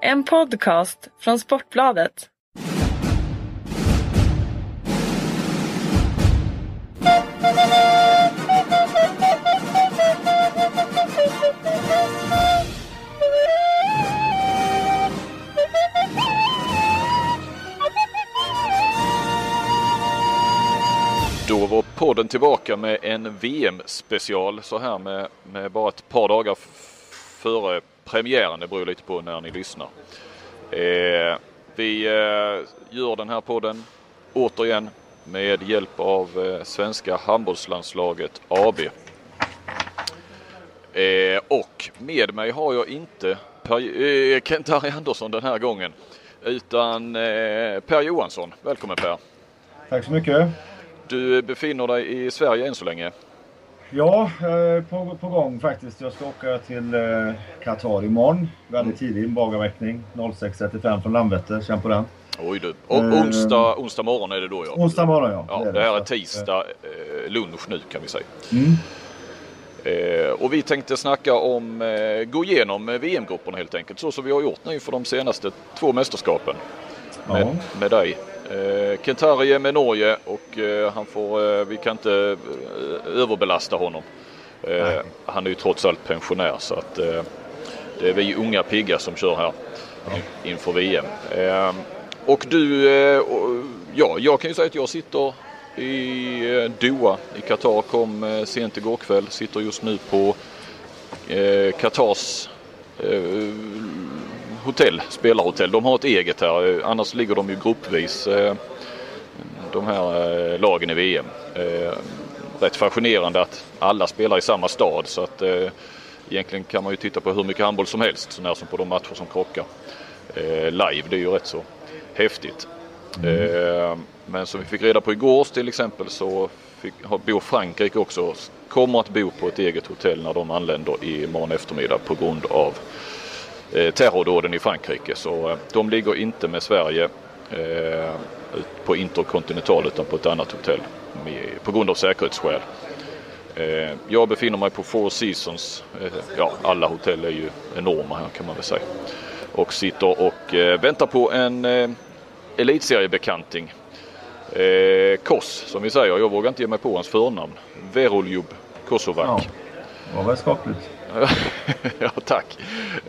En podcast från Sportbladet. Då var podden tillbaka med en VM-special så här med, med bara ett par dagar före premiären. Det beror lite på när ni lyssnar. Eh, vi eh, gör den här podden återigen med hjälp av eh, svenska handbollslandslaget AB. Och med mig har jag inte per, Kent-Harry Andersson den här gången utan Per Johansson. Välkommen Per! Tack så mycket. Du befinner dig i Sverige än så länge. Ja, är på, på gång faktiskt. Jag ska åka till eh, Qatar imorgon. Väldigt tidig bagarväckning. 06.35 från Landvetter. Känn på den. Oj du. Och Eh. onsdag, onsdag morgon är det då ja. Onsdag morgon ja. Ja, är det här är tisdag eh, lunch nu kan vi säga. eh, Mm. Eh, och vi tänkte snacka om, eh, gå igenom eh, VM-grupperna helt enkelt. Så som vi har gjort nu för de senaste två mästerskapen. Med, Ja. med dig. Eh, Kentari är med Norge och eh, han får, eh, vi kan inte överbelasta honom. Nej. han är ju trots allt pensionär så att det är vi unga pigga som kör här inför VM. Och du, ja jag kan ju säga att jag sitter i Doha i Qatar, kom sent igår kväll, sitter just nu på Qatars hotell, spelarhotell. De har ett eget här, annars ligger de ju gruppvis eh, de här eh, lagen i VM. Eh, rätt fascinerande att alla spelar i samma stad så att egentligen kan man ju titta på hur mycket handboll som helst så när som på de matcher som krockar live. Det är ju rätt så häftigt. Mm. men som vi fick reda på igår till exempel så fick, bor Frankrike också, kommer att bo på ett eget hotell när de anländer i morgon eftermiddag på grund av eh, Eh, terrordåden i Frankrike. Så eh, de ligger inte med Sverige eh, på Intercontinental utan på ett annat hotell på grund av säkerhetsskäl. Jag befinner mig på Four Seasons. Ja, alla hotell är ju enorma här kan man väl säga. Och sitter och väntar på en elitseriebekanting. Koss, Kos som vi säger. Jag vågar inte ge mig på hans förnamn. Veroljub Kosovac. Ja. Det var väl skapligt. ja, tack.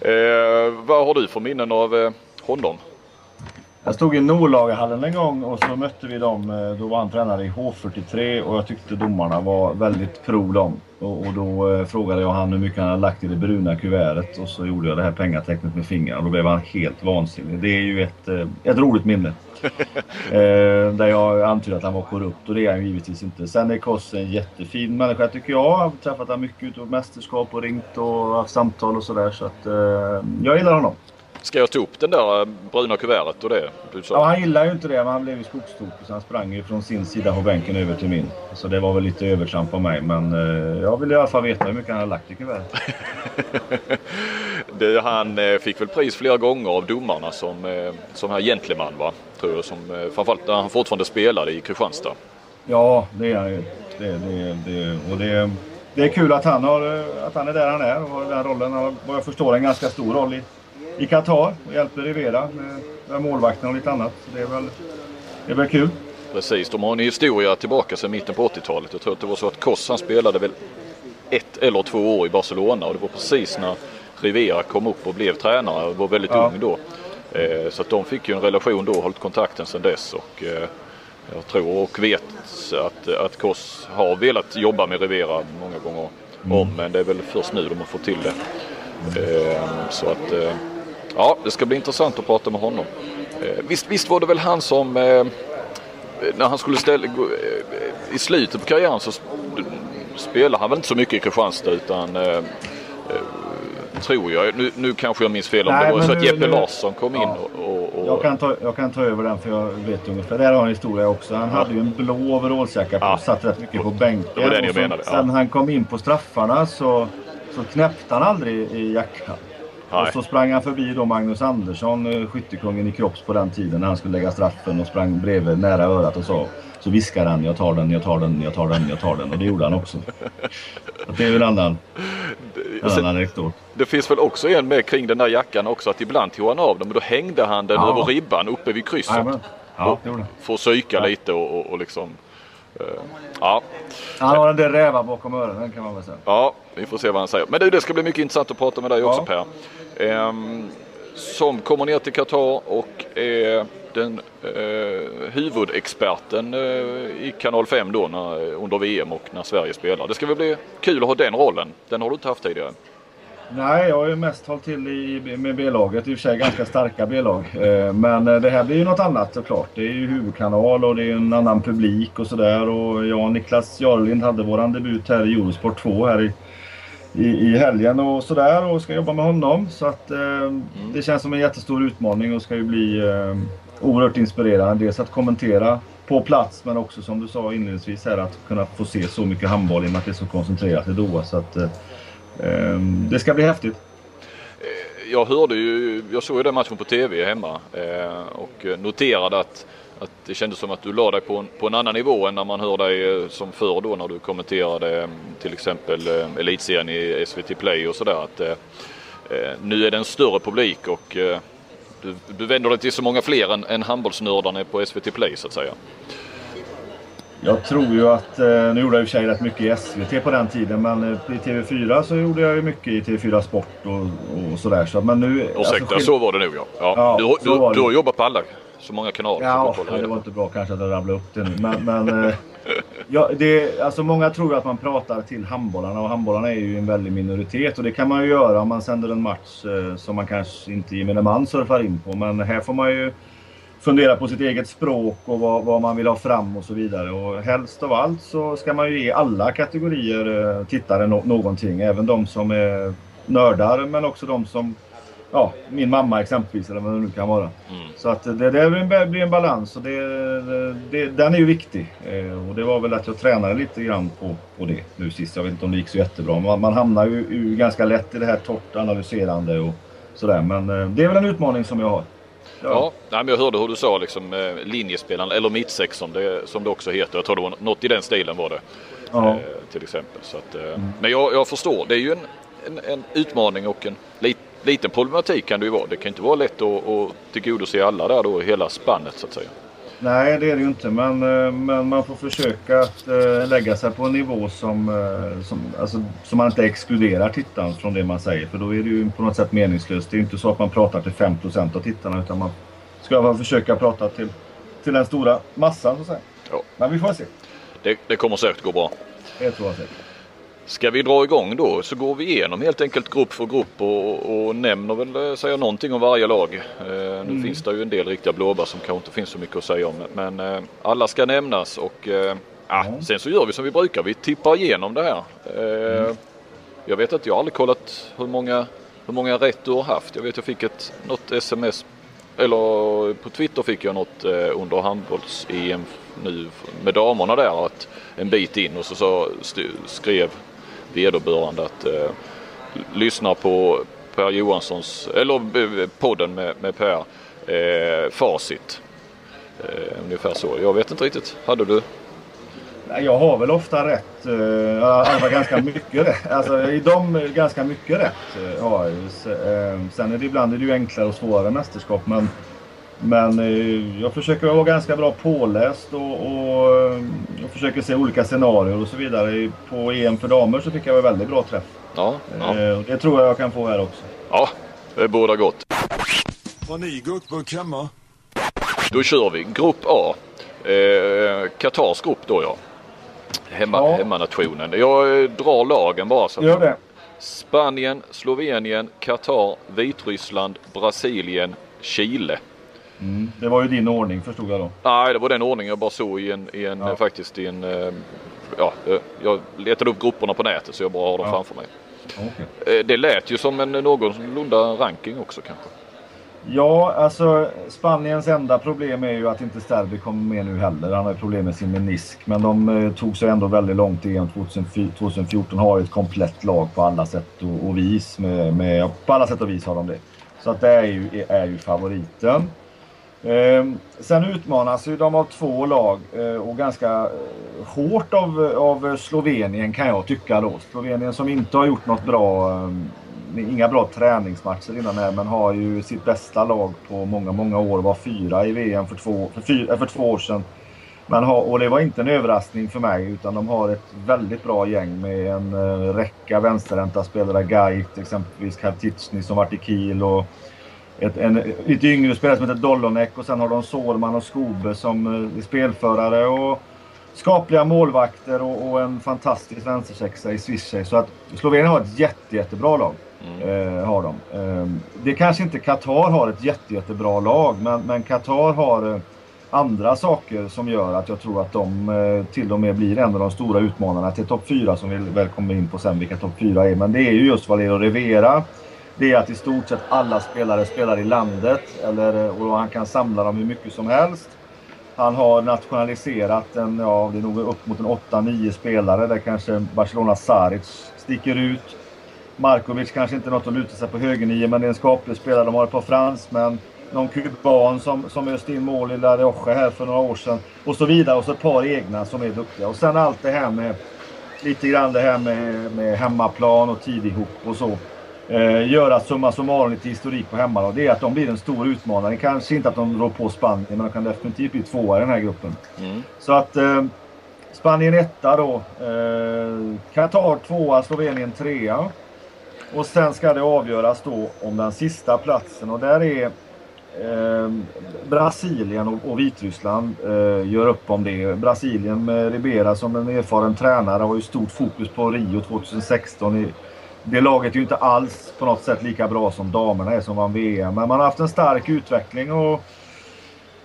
Eh, vad har du för minnen av eh, honom? Jag stod i Norlagahallen en gång och så mötte vi dem. Eh, då var han tränare i H43 och jag tyckte domarna var väldigt pro dem. Och, och då eh, frågade jag han hur mycket han hade lagt i det bruna kuvertet och så gjorde jag det här pengatecknet med fingrarna och då blev han helt vansinnig. Det är ju ett, eh, ett roligt minne. eh, där jag antydde att han var korrupt och det är han ju givetvis inte. Sen är Koss en jättefin människa tycker jag. Jag har träffat honom mycket ute på mästerskap och ringt och haft samtal och sådär. Så att eh, jag gillar honom. Ska jag ta upp den där eh, bruna kuvertet och det du sa? Ja, han gillar ju inte det, men han blev ju skogstokig så han sprang ju från sin sida på bänken över till min. Så det var väl lite övertramp av mig, men eh, jag vill i alla fall veta hur mycket han har lagt i kuvertet. det, han eh, fick väl pris flera gånger av domarna som, eh, som här gentleman va? Tror jag, som, eh, framförallt när han fortfarande spelade i Kristianstad. Ja, det är. Det, det, det, och det, det är kul att han, har, att han är där han är och har den rollen. Han har vad jag förstår en ganska stor roll i, i Qatar och hjälper Rivera med, med målvakten och lite annat. Så det är väl, det är väl kul. Precis, de har en historia tillbaka sedan mitten på 80-talet. Jag tror att det var så att Koss han spelade väl ett eller två år i Barcelona och det var precis när Rivera kom upp och blev tränare och var väldigt Ja. ung då. Eh, så att de fick ju en relation då och hållit kontakten sedan dess. Och, eh, jag tror och vet att, att Koss har velat jobba med Rivera många gånger om men det är väl först nu de har fått till det. Eh, så att ja, det ska bli intressant att prata med honom. Visst, visst var det väl han som när han skulle ställa, i slutet på karriären så sp- spelade han väl inte så mycket i Kristianstad utan tror jag. Nu, nu kanske jag minns fel om Nej, det var så att nu- Jeppe nu- Larsson kom in Ja. och, och, och Jag kan, ta, jag kan ta över den för jag vet ungefär. Där har en historia också. Han hade ju en blå overallsjacka på Ja. satt rätt mycket på bänken. Det var den jag så, menade, ja. Sen han kom in på straffarna så, så knäppte han aldrig i jackan. Nej. Och så sprang han förbi då Magnus Andersson, eh, skyttekungen i Kropps på den tiden när han skulle lägga straffen och sprang bredvid nära örat och sa så viskade han jag tar den, jag tar den, jag tar den, jag tar den och det gjorde han också. Så det är ju en annan. En anekdot. Det finns väl också en med kring den där jackan också att ibland tog han av den och då hängde han den Ja. över ribban uppe vid krysset. Ja, det han. För att psyka Ja. lite och, och, och liksom. eh, ja, Han har en del rävar bakom öronen kan man väl säga. ja, vi får se vad han säger. Men du, det ska bli mycket intressant att prata med dig också Ja. Per. Ehm, som kommer ner till Qatar och är den eh, huvudexperten eh, i kanal 5 då när, under VM och när Sverige spelar. Det ska väl bli kul att ha den rollen. Den har du inte haft tidigare. Nej, jag har ju mest hållit till i, med B-laget. I och för sig ganska starka B-lag. Eh, Men eh, det här blir ju något annat såklart. Det är ju huvudkanal och det är en annan publik och sådär. Och jag och Niklas Jarlind hade våran debut här i Eurosport 2 här i, i, i helgen och sådär och ska jobba med honom. Så att eh, det känns som en jättestor utmaning och ska ju bli eh, oerhört inspirerande. Dels att kommentera på plats men också som du sa inledningsvis här att kunna få se så mycket handboll i och med att det är så koncentrerat i Doha. Så att, eh, ehm, det ska bli häftigt. Eh, jag hörde ju, jag såg ju den matchen på TV hemma eh, och noterade att, att det kändes som att du la dig på en, på en annan nivå än när man hör dig eh, som förr då när du kommenterade mm, till exempel eh, elitserien i SVT Play och sådär. Att, eh, eh, nu är det en större publik och eh, du, du vänder dig till så många fler än, än handbollsnördarna på SVT Play så att säga. Jag tror ju att, eh, nu gjorde jag i och för sig rätt mycket i SVT på den tiden, men eh, i TV4 så gjorde jag ju mycket i TV4 Sport och, och sådär. Så, men nu, Ursäkta, alltså, så var det nog ja. ja. Ja, du, du, du har jobbat på alla så många kanaler. Ja, det var reda inte bra kanske att jag rabblade upp det nu. Men, men eh, ja, det, alltså många tror att man pratar till handbollarna och handbollarna är ju en väldig minoritet. Och det kan man ju göra om man sänder en match eh, som man kanske inte gemene man surfar in på. Men här får man ju fundera på sitt eget språk och vad, vad man vill ha fram och så vidare. Och helst av allt så ska man ju ge alla kategorier eh, tittare no någonting. Även de som är nördar men också de som Ja, min mamma exempelvis eller vad det nu kan vara. Mm. Så att det, det blir en- balans och det, det, den är ju viktig. Eh, och det var väl att jag tränade lite grann på, på det nu sist. Jag vet inte om det gick så jättebra. Man, man hamnar ju, ju ganska lätt i det här torrt analyserande och sådär. Men eh, det är väl en utmaning som jag har. Ja, nej, men jag hörde hur du sa liksom eh, linjespelaren eller mittsexton det, som det också heter. Jag tror det var något i den stilen var det. Ja. Eh, till exempel. Så att, eh, Men jag, jag förstår, det är ju en, en, en utmaning och en lit, liten problematik kan det ju vara. Det kan inte vara lätt att, att tillgodose alla där då, hela spannet så att säga. Nej, det är det ju inte. Men, eh, men man får försöka att eh, lägga sig på en nivå som, eh, som, alltså, som man inte exkluderar tittaren från det man säger. För då är det ju på något sätt meningslöst. Det är inte så att man pratar till 5% av tittarna utan man ska bara försöka prata till, till den stora massan så att säga. Ja. Men vi får se. Det, det kommer säkert gå bra. Det tror jag säkert. Ska vi dra igång då så går vi igenom helt enkelt grupp för grupp och, och nämner väl, eh, säger någonting om varje lag. Eh, nu finns det ju en del riktiga blåbär som kanske inte finns så mycket att säga om. Men eh, alla ska nämnas och eh, Ja. sen så gör vi som vi brukar. Vi tippar igenom det här. Eh, Jag vet att jag har aldrig kollat hur många, hur många rätt du har haft. Jag vet jag fick ett, något sms eller på Twitter fick jag något eh, under handbolls-EM nu med damerna där att en bit in och så, så skrev vederbörande att eh, lyssna på Per Johanssons, eller eh, podden med, med Per, eh, Facit. Eh, ungefär så. Jag vet inte riktigt. Hade du? Jag har väl ofta rätt. Alltså I alla fall ganska mycket rätt. Alltså i dem ganska mycket rätt eh, har jag ju. Eh, sen är det ibland är det ju enklare och svårare mästerskap. Men, men eh, jag försöker vara ganska bra påläst och, och eh, jag försöker se olika scenarier och så vidare. I- På EM för damer så fick jag väl väldigt bra träff. Ja, ja. Eh, och Det tror jag jag kan få här också. ja det båda gott. Har ni gurkburk hemma? Då kör vi. Grupp A. Eh, grupp då ja. Hemma, Ja. Hemmanationen. Jag eh, drar lagen bara. Så. Gör det. Spanien, Slovenien, Qatar, Vitryssland, Brasilien, Chile. Mm. Det var ju din ordning förstod jag då. Nej, det var den ordningen jag bara såg i en, i en Ja. faktiskt i en, eh, ja, eh, jag letade upp grupperna på nätet så jag bara har dem Ja. framför mig. Okej. Eh, Det lät ju som en någorlunda ranking också kanske. Ja, alltså Spaniens enda problem är ju att inte Sterby kommer med nu heller. Han har problem med sin menisk. Men de eh, tog sig ändå väldigt långt i EM 2004 2014. Har ett komplett lag på alla sätt och, och vis. Med, med, på alla sätt och vis har de det. Så att det är ju, är ju favoriten. Eh, sen utmanas ju de av två lag eh, och ganska eh, hårt av, av Slovenien kan jag tycka då. Slovenien som inte har gjort något bra, eh, inga bra träningsmatcher innan här men har ju sitt bästa lag på många, många år. Var fyra i VM för två, för fyra, eh, för två år sedan. Men har, och det var inte en överraskning för mig utan de har ett väldigt bra gäng med en eh, räcka vänsterhänta spelare. Gait exempelvis, Karticny som varit i Kiel och ett, en lite yngre spelare som heter Dolonek och sen har de Sårman och Skobe som uh, spelförare och skapliga målvakter och, och en fantastisk vänstersexa i Swiss. Så att Slovenien har ett jätte, jättebra lag. Mm. Uh, har de. det kanske inte Qatar har ett jätte, jättebra lag men, men Qatar har andra saker som gör att jag tror att de eh, till och med blir en av de stora utmanarna till topp 4 som vi väl kommer in på sen vilka topp 4 är. Men det är ju just Valero Rivera. Det är att i stort sett alla spelare spelar i landet eller, och han kan samla dem hur mycket som helst. Han har nationaliserat en, ja det är nog upp mot en 8-9 spelare där kanske Barcelona Saric sticker ut. Markovic kanske inte är något att luta sig på högernio men det är en skaplig spelare. De har ett par fransmän någon kuban som, som öste in mål i La Rioja här för några år sedan. Och så vidare. Och så ett par egna som är duktiga. Och sen allt det här med lite grann det här med, med hemmaplan och tid ihop och så. Eh, göra summa summarum lite historik på hemmalag. Det är att de blir en stor utmanare. Kanske inte att de rår på Spanien men de kan definitivt bli tvåa i den här gruppen. Mm. Så att eh, Spanien etta då. Eh, Qatar tvåa, Slovenien trea. Och sen ska det avgöras då om den sista platsen och där är Eh, Brasilien och, och Vitryssland eh, gör upp om det. Brasilien med Ribera som en erfaren tränare har ju stort fokus på Rio 2016. I, det laget är ju inte alls på något sätt lika bra som damerna är som vann VM. Men man har haft en stark utveckling och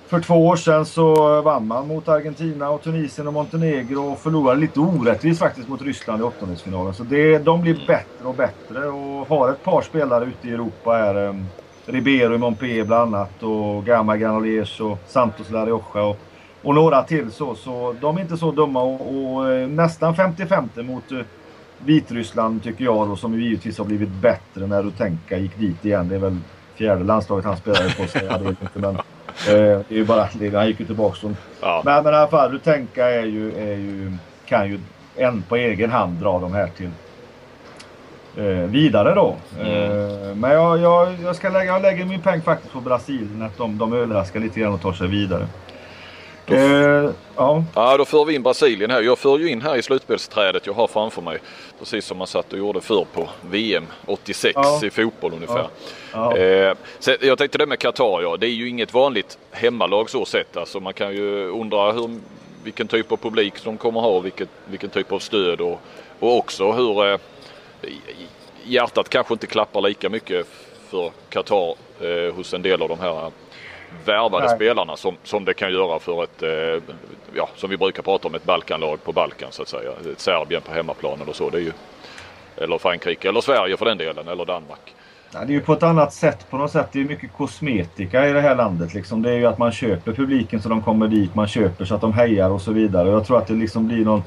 för två år sedan så vann man mot Argentina och Tunisien och Montenegro och förlorade lite orättvist faktiskt mot Ryssland i åttondelsfinalen. Så det, de blir bättre och bättre och har ett par spelare ute i Europa är um, ehm, Ribeiro i Montpellier bland annat och Gamma Granoliers och Santos Larioja och, och några till så. Så de är inte så dumma och, och eh, nästan 50-50 mot uh, Vitryssland tycker jag då som givetvis har blivit bättre när Rutenka gick dit igen. Det är väl fjärde landslaget han spelade på sig. Jag vet inte men uh, det är ju bara han gick ju tillbaka. Ja. Men, men i alla fall Rutenka är ju, är ju, kan ju en på egen hand dra de här till eh, vidare då. Mm. Eh, men jag, jag, jag, ska lägga, jag lägger min peng faktiskt på Brasilien att de, de överraskar lite grann och tar sig vidare. Då, eh, ja. ja, då för vi in Brasilien här. Jag för ju in här i slutspelsträdet jag har framför mig. Precis som man satt och gjorde förr på VM 86 ja. i fotboll ungefär. Ja. Eh, jag tänkte det med Qatar, ja. Det är ju inget vanligt hemmalag så sett. Alltså man kan ju undra hur, vilken typ av publik de kommer ha och vilket, vilken typ av stöd och, och också hur eh, hjärtat kanske inte klappar lika mycket för Qatar eh, hos en del av de här värvade Nej. spelarna som, som det kan göra för ett, eh, ja, som vi brukar prata om, ett Balkanlag på Balkan så att säga. Ett Serbien på hemmaplan eller så. Det är ju, eller Frankrike eller Sverige för den delen eller Danmark. Ja, det är ju på ett annat sätt på något sätt. Det är mycket kosmetika i det här landet. Liksom. Det är ju att man köper publiken så de kommer dit. Man köper så att de hejar och så vidare. Jag tror att det liksom blir någon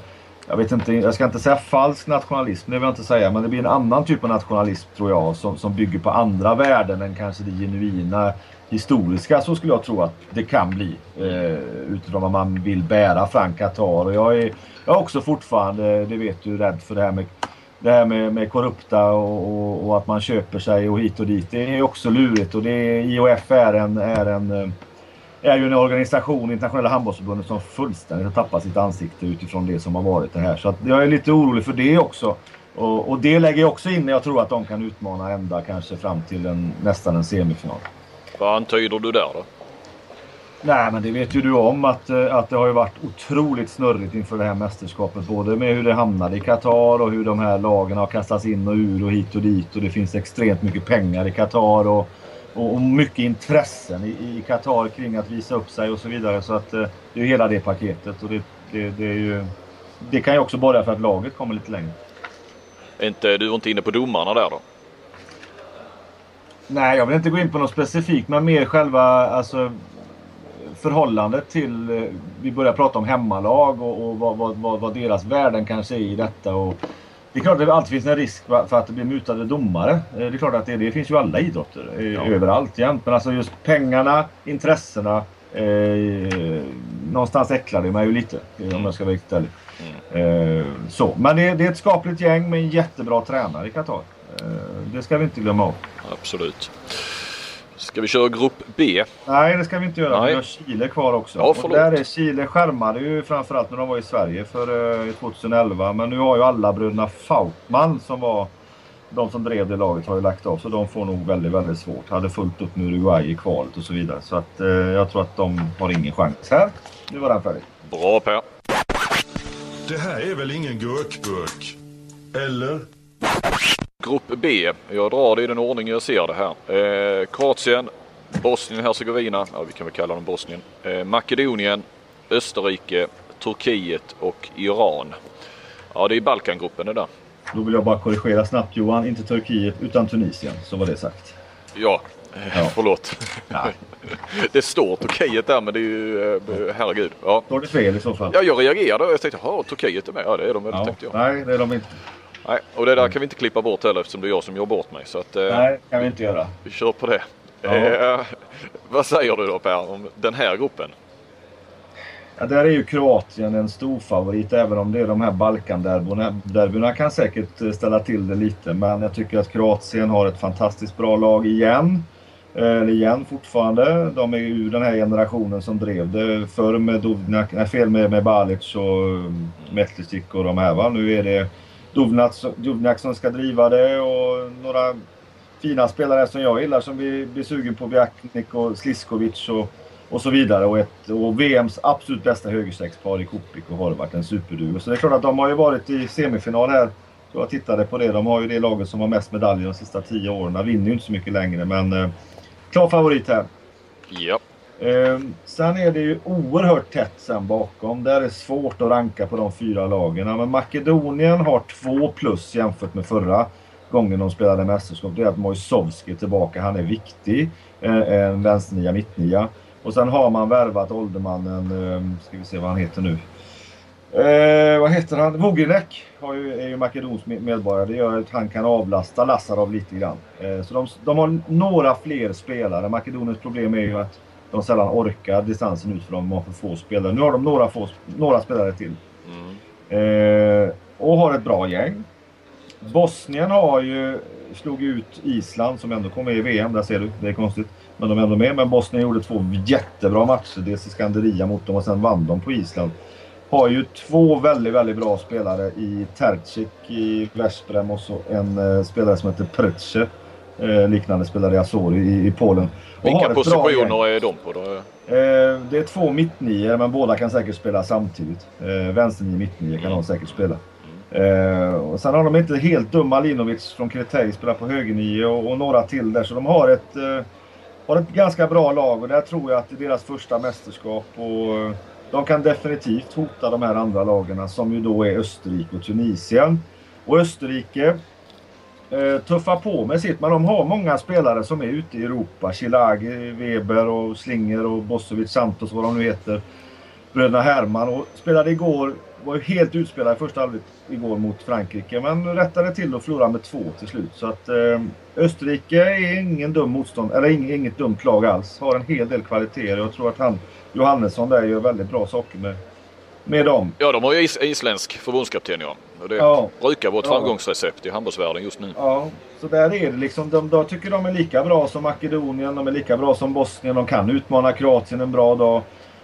jag vet inte, jag ska inte säga falsk nationalism, det vill jag inte säga, men det blir en annan typ av nationalism tror jag som, som bygger på andra värden än kanske det genuina historiska. Så skulle jag tro att det kan bli eh, utifrån vad man vill bära Frank Qatar. Och jag är, jag är också fortfarande, det vet du, rädd för det här med det här med, med korrupta och, och, och, att man köper sig och hit och dit. Det är också lurigt och det är, IOF är en, är en eh, är ju en organisation, Internationella handbollsförbundet, som fullständigt har tappat sitt ansikte utifrån det som har varit det här. Så jag är lite orolig för det också. Och, och, det lägger jag också in när jag tror att de kan utmana ända kanske fram till en, nästan en semifinal. Vad antyder du där då? Nej, men det vet ju du om att, eh, att det har ju varit otroligt snurrigt inför det här mästerskapet. Både med hur det hamnade i Qatar och hur de här lagen har kastats in och ur och hit och dit. Och det finns extremt mycket pengar i Qatar. Och, och, och mycket intressen i, Qatar kring att visa upp sig och så vidare. Så att eh, det är ju hela det paketet och det, det, det, ju, det kan ju också borga för att laget kommer lite längre. Inte, du var inte inne på domarna där då? Nej, jag vill inte gå in på något specifikt, men mer själva alltså, förhållandet till... Eh, vi börjar prata om hemmalag och, och vad, vad, vad, vad, deras värden kanske är i detta. Och, Det är klart att det alltid finns en risk för att det blir mutade domare. Eh, Det är klart att det, det finns ju alla idrotter. eh, Ja. Överallt jämt. Men alltså just pengarna, intressena. Eh, någonstans äcklar det mig ju lite. Om jag ska vara riktigt ärlig. Eh, så. Men det, det är ett skapligt gäng med en jättebra tränare i Qatar. Eh, det ska vi inte glömma av. Absolut. Ska vi köra grupp B? Nej, det ska vi inte göra. Nej. Vi har Chile kvar också. Ja, och där är Chile skärmade ju framförallt när de var i Sverige för eh, 2011. Men nu har ju alla bröderna Fautman som var de som drev det laget har ju lagt av. Så de får nog väldigt, väldigt svårt. Hade fullt upp med Uruguay i kvalet och så vidare. Så att eh, jag tror att de har ingen chans här. Nu var den färdig. Bra Per. Det här är väl ingen gurkburk? Eller? Grupp B. Jag drar det i den ordning jag ser det här. Eh, Kroatien, Bosnien-Hercegovina, ja, vi kan väl kalla dem Bosnien. Eh, Makedonien, Österrike, Turkiet och Iran. Ja, det är Balkangruppen det där. Då vill jag bara korrigera snabbt Johan. Inte Turkiet utan Tunisien. Så var det sagt. Ja, Ja. förlåt. Ja. det står Turkiet där men det är ju, eh, herregud. Ja. Står det fel i så fall? Ja, jag reagerade och jag tänkte, ja Turkiet är med. Ja, det är de väl, Ja. tänkte jag. Nej, det är de inte. Nej, och det där kan vi inte klippa bort heller eftersom det är jag som gör bort mig. Så att, eh, Nej, kan vi inte göra. vi kör på det. Ja. Eh, vad säger du då Per om den här gruppen? Ja, där är ju Kroatien en stor favorit även om det är de här Balkanderbyna. Derbyna kan säkert eh, ställa till det lite men jag tycker att Kroatien har ett fantastiskt bra lag igen. Eh, Eller igen fortfarande. De är ju den här generationen som drev det förr med Duvnak, nej fel med, med Balic och eh, Metlicic och de här va. Nu är det Duvnak, som ska driva det och några fina spelare som jag gillar som vi blir sugen på. Bjaknik och Sliskovic och och så vidare. Och, ett, och VMs absolut bästa högersexpar i Kopik och har varit en superduo. Så det är klart att de har ju varit i semifinal här. Jag tittade på det. De har ju det laget som har mest medaljer de sista tio åren. De vinner ju inte så mycket längre men eh, klar favorit här. Ja, Yep. Ehm, sen är det ju oerhört tätt sen bakom. Där är det svårt att ranka på de fyra lagen. Men Makedonien har två plus jämfört med förra gången de spelade mästerskap. Det är att Mojsovski är tillbaka. Han är viktig. Eh, en vänsternia, mittnia. Och sen har man värvat åldermannen, eh, ska vi se vad han heter nu. Eh, vad heter han? Voginek är ju makedonsk medborgare. Det gör att han kan avlasta Lazarov lite grann. Eh, så de, de har några fler spelare. Makedoniens problem är ju att de sällan orkar distansen ut för de har för få spelare. Nu har de några, få, några spelare till. mm. Eh, och har ett bra gäng. Bosnien har ju slog ut Island som ändå kom med i VM. Där ser du, det är konstigt. Men de är ändå med. Men Bosnien gjorde två jättebra matcher. Dels i Skanderia mot dem och sen vann de på Island. Har ju två väldigt, väldigt bra spelare i Tercik i Veszprem och så en eh, spelare som heter Prce. Eh, liknande spelare i Azori i, i Polen. Och Vilka positioner är de på då? Eh, det är två mittnior men båda kan säkert spela samtidigt. Eh, Vänsternio mittnio kan de säkert spela. Eh, och sen har de inte helt dumma Linovic från Kretej spelar på högernio och, och några till där. Så de har ett, eh, har ett ganska bra lag och där tror jag att det är deras första mästerskap. Och, eh, de kan definitivt hota de här andra lagarna som ju då är Österrike och Tunisien. Och Österrike eh, på med sitt, men de har många spelare som är ute i Europa. Chilagi, Weber och Slinger och Bosovic Santos vad de nu heter. Bröderna Herman och spelade igår, var ju helt utspelade i första halvlek igår mot Frankrike men rättade till och förlorade med två till slut. Så att eh, Österrike är ingen dum motstånd, eller inget, inget dumt lag alls. Har en hel del kvaliteter och jag tror att han, Johannesson där gör väldigt bra saker med, med dem. Ja, de har ju is isländsk förbundskapten ja. Och det Ja. brukar vara ett Ja. framgångsrecept i handbollsvärlden just nu. Ja, så där är det liksom. De, de tycker de är lika bra som Makedonien, de är lika bra som Bosnien. De kan utmana Kroatien en bra dag.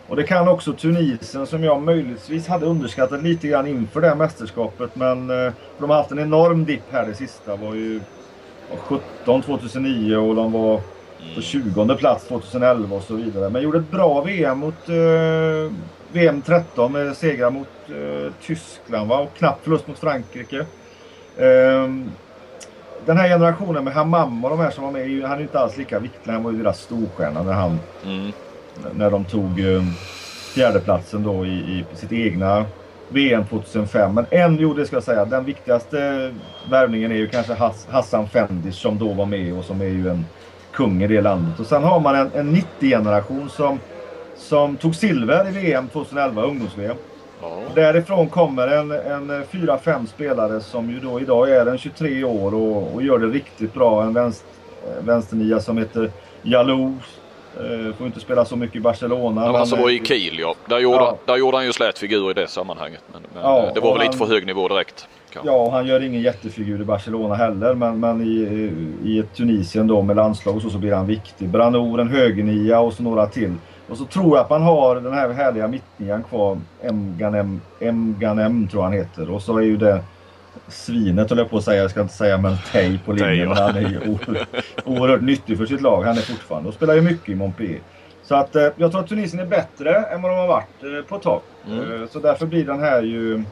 Och det kan också Tunisien som jag möjligtvis hade underskattat lite grann inför det här mästerskapet. Men eh, de har haft en enorm dipp här det sista. var ju var 17 2009 och de var på 20 plats 2011 och så vidare. Men gjorde ett bra VM mot eh, VM 13 med segrar mot eh, Tyskland va? och knapp förlust mot Frankrike. Ehm, den här generationen med Hammam och de här som var med, han är ju inte alls lika viktig. Han var ju deras storstjärna när, han, Mm. när de tog eh, fjärdeplatsen då i, i sitt egna VM 2005. Men en, jo det ska jag säga, den viktigaste värvningen är ju kanske Hass, Hassan Fendish som då var med och som är ju en kung i det landet. Och sen har man en, en 90-generation som, som tog silver i VM 2011, ungdoms-VM. Ja. Därifrån kommer en, en fyra, fem spelare som ju då idag är en 23 år och, och gör det riktigt bra. En vänster, vänsternia som heter Jalou. Eh, får inte spela så mycket i Barcelona. Han, han som var i Kiel ja. Där gjorde, Ja. där gjorde han ju slät figur i det sammanhanget. Men, men Ja, eh, det var väl lite han- för hög nivå direkt. kanske. Ja, han gör ingen jättefigur i Barcelona heller, men, men i, i Tunisien då med landslag och så, så blir han viktig. Branor, en högernia och så några till. Och så tror jag att man har den här härliga mittnian kvar, Mganem, Mganem tror han heter. Och så är ju det svinet höll jag på att säga, jag ska inte säga men Tay på linjen. Men han är ju oerhört, oerhört nyttig för sitt lag. Han är fortfarande och spelar ju mycket i Montpellier. Så att eh, jag tror att Tunisien är bättre än vad de har varit eh, på ett tag. Mm. Eh, så därför blir den här ju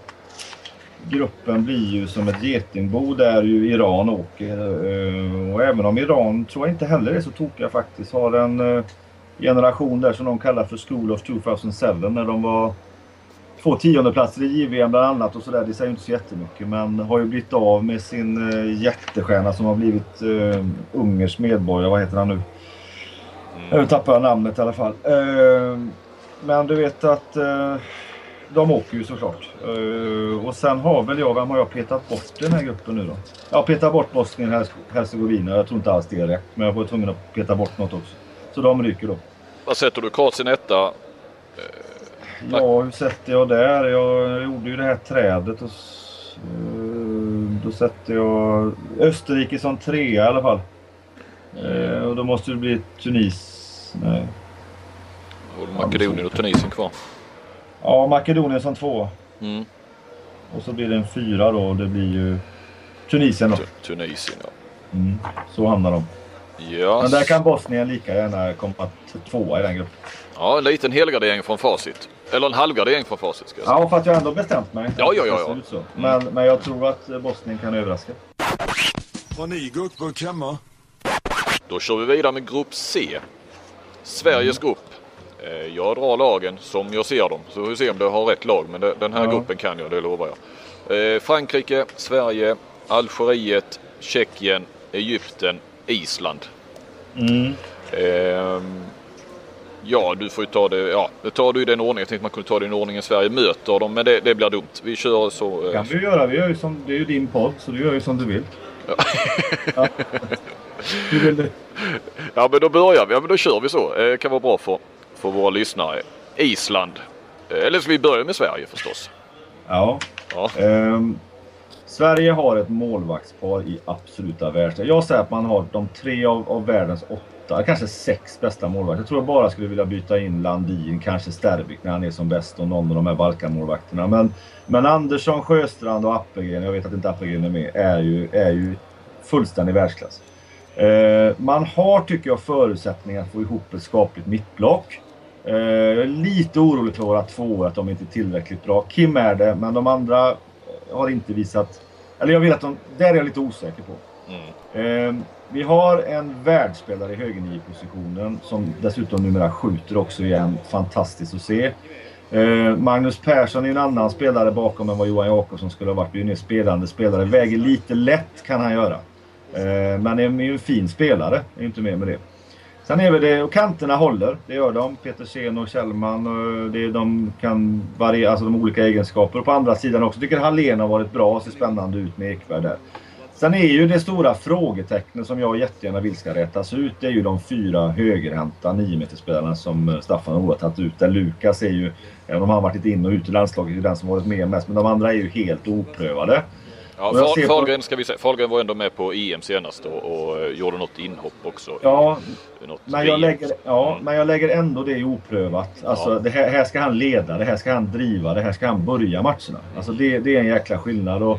gruppen blir ju som ett getingbo där ju Iran åker. Eh, Och även om Iran tror jag inte heller är så tokiga faktiskt. Har en eh, generation där som de kallar för School of 2007 när de var två tiondeplatser i JVM bland annat och sådär. Det säger ju inte så jättemycket men har ju blivit av med sin eh, jättestjärna som har blivit eh, Ungers medborgare. Vad heter han nu? Nu tappar jag namnet i alla fall. Eh, men du vet att eh, de åker ju såklart. Eh, och sen har väl jag, vem har jag petat bort i den här gruppen nu då? Jag har petat bort Bosnien och Hercegovina. Jag tror inte alls det är rätt. Men jag var tvungen att peta bort något också. Så de ryker då. Vad sätter du Kroatien etta? Tack. Ja, hur sätter jag där? Jag gjorde ju det här trädet och s- eh, då sätter jag Österrike som trea i alla fall. Eh, och då måste det bli Tunis. Nej. Har du Makedonien och Tunisien kvar? Ja, Makedonien som två. Mm. Och så blir det en fyra då och det blir ju Tunisien då. Tu- Tunisien ja. Mm. Så hamnar de. Ja, Men där kan Bosnien lika gärna komma tvåa i den gruppen. ja, en liten helgardering från facit. Eller en halvgardering från facit ska jag säga. Ja, för att jag ändå bestämt mig. Ja, ja, ja, ja. ut så. Men, men jag tror att Bosnien kan överraska. Har ni gurkburk hemma? Då kör vi vidare med grupp C. Sveriges Mm. grupp. Eh, Jag drar lagen som jag ser dem. Så vi får se om jag har rätt lag. Men den här Ja. gruppen kan jag, det lovar jag. Eh, Frankrike, Sverige, Algeriet, Tjeckien, Egypten, Island. Mm. Ehm, ja, du får ju ta det. Ja, det tar du i den ordningen. Jag tänkte man kunde ta det i den ordningen Sverige möter dem, men det, det blir dumt. Vi kör så. eh, kan du göra. Vi gör ju som, det är ju din podd, så du gör ju som du vill. Ja. Vill du? Ja, men då börjar vi. Ja, men då kör vi så. Eh, Det kan vara bra för, för våra lyssnare. Island. Eh, Eller ska vi börja med Sverige förstås? Ja. Ja. Ehm, Sverige har ett målvaktspar i absoluta världsklass. Jag säger att man har de tre av, av världens åtta, kanske sex bästa målvakter. Jag tror jag bara skulle vilja byta in Landin, kanske Sterbik när han är som bäst och någon av de här Balkanmålvakterna. Men, men Andersson, Sjöstrand och Appelgren, jag vet att inte Appelgren är med, är ju, är ju fullständig världsklass. Eh, man har, tycker jag, förutsättningar att få ihop ett skapligt mittblock. Eh, jag är lite orolig för våra två att de inte är tillräckligt bra. Kim är det, men de andra har inte visat... Eller jag vill att de... Där är jag lite osäker på. Mm. Eh, vi har en världsspelare i högernio-positionen som dessutom numera skjuter också igen. Fantastiskt att se. Eh, Magnus Persson är en annan spelare bakom än vad Johan Jakobsson skulle ha varit. Det är ju en spelande spelare. Väger lite lätt kan han göra. Eh, men är ju en fin spelare. Är inte mer med det. Sen är väl det, och kanterna håller, det gör de. Petersen och Kjellman, och det, de kan variera, alltså de olika egenskaper. Och på andra sidan också tycker Hallén har varit bra och ser spännande ut med Ekberg där. Sen är ju det stora frågetecknet som jag jättegärna vill ska rätas ut, det är ju de fyra högerhänta 9 spelarna som eh, Staffan har tagit ut. Där Lukas är ju, även om han varit in och ut i landslaget, är den som varit med mest. Men de andra är ju helt oprövade. Ja, Och jag Fahl- ser på- Fahlgren ska vi säga. Fahlgren var ändå med på EM senast och, och eh, gjorde något inhopp också. Ja, i Men jag, lägger, ja, Mm. men jag lägger ändå det i oprövat. Alltså, Ja. det här, här ska han leda, det här ska han driva, det här ska han börja matcherna. Alltså, det, det är en jäkla skillnad. Och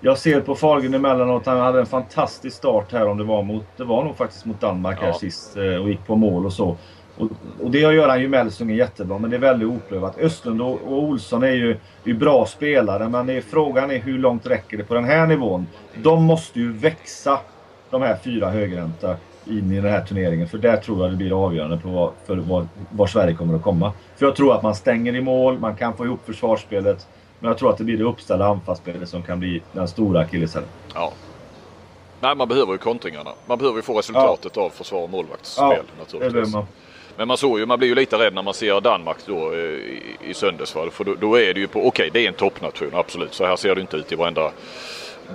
jag ser på Fahlgren emellanåt, han hade en fantastisk start här om det var mot, det var nog faktiskt mot Danmark här Ja. sist eh, och gick på mål och så. Och, och det gör han ju Melsungen jättebra, men det är väldigt oprövat. Östlund och, och Olsson är ju, är bra spelare, men det är, frågan är hur långt räcker det på den här nivån? De måste ju växa, de här fyra högerhänta in i den här turneringen. För där tror jag det blir avgörande på vad, för var, var Sverige kommer att komma. För jag tror att man stänger i mål, man kan få ihop försvarsspelet. Men jag tror att det blir det uppställda anfallsspelet som kan bli den stora akilleshälen. Ja. Nej, man behöver ju kontringarna. Man behöver ju få resultatet av försvar och målvaktsspel Ja, Det naturligtvis. behöver man. Men man såg ju, man blir ju lite rädd när man ser Danmark då eh, i, i söndags. För då, då, är det ju på, okej okay, det är en toppnation absolut. Så här ser det inte ut i varenda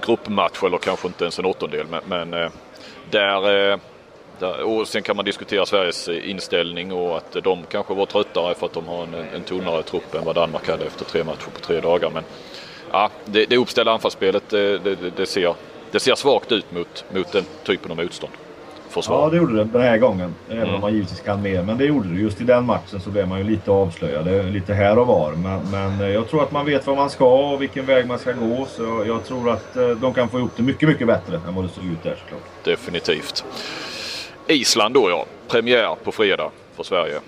gruppmatch eller kanske inte ens en åttondel. Men, men eh, där, eh, där, och sen kan man diskutera Sveriges inställning och att de kanske var tröttare för att de har en, en tunnare trupp än vad Danmark hade efter tre matcher på tre dagar. Men ja, det, det uppställda anfallsspelet det, det, det, ser, det ser svagt ut mot, mot den typen av motstånd försvar. Ja, det gjorde det den här gången. Även mm. om man givetvis kan mer. Men det gjorde det. Just i den matchen så blev man ju lite avslöjad. Lite här och var. Men, men eh, jag tror att man vet vad man ska och vilken väg man ska gå. Så jag tror att eh, de kan få ihop det mycket, mycket bättre än vad det såg ut där såklart. Definitivt. Island då ja. Premiär på fredag för Sverige.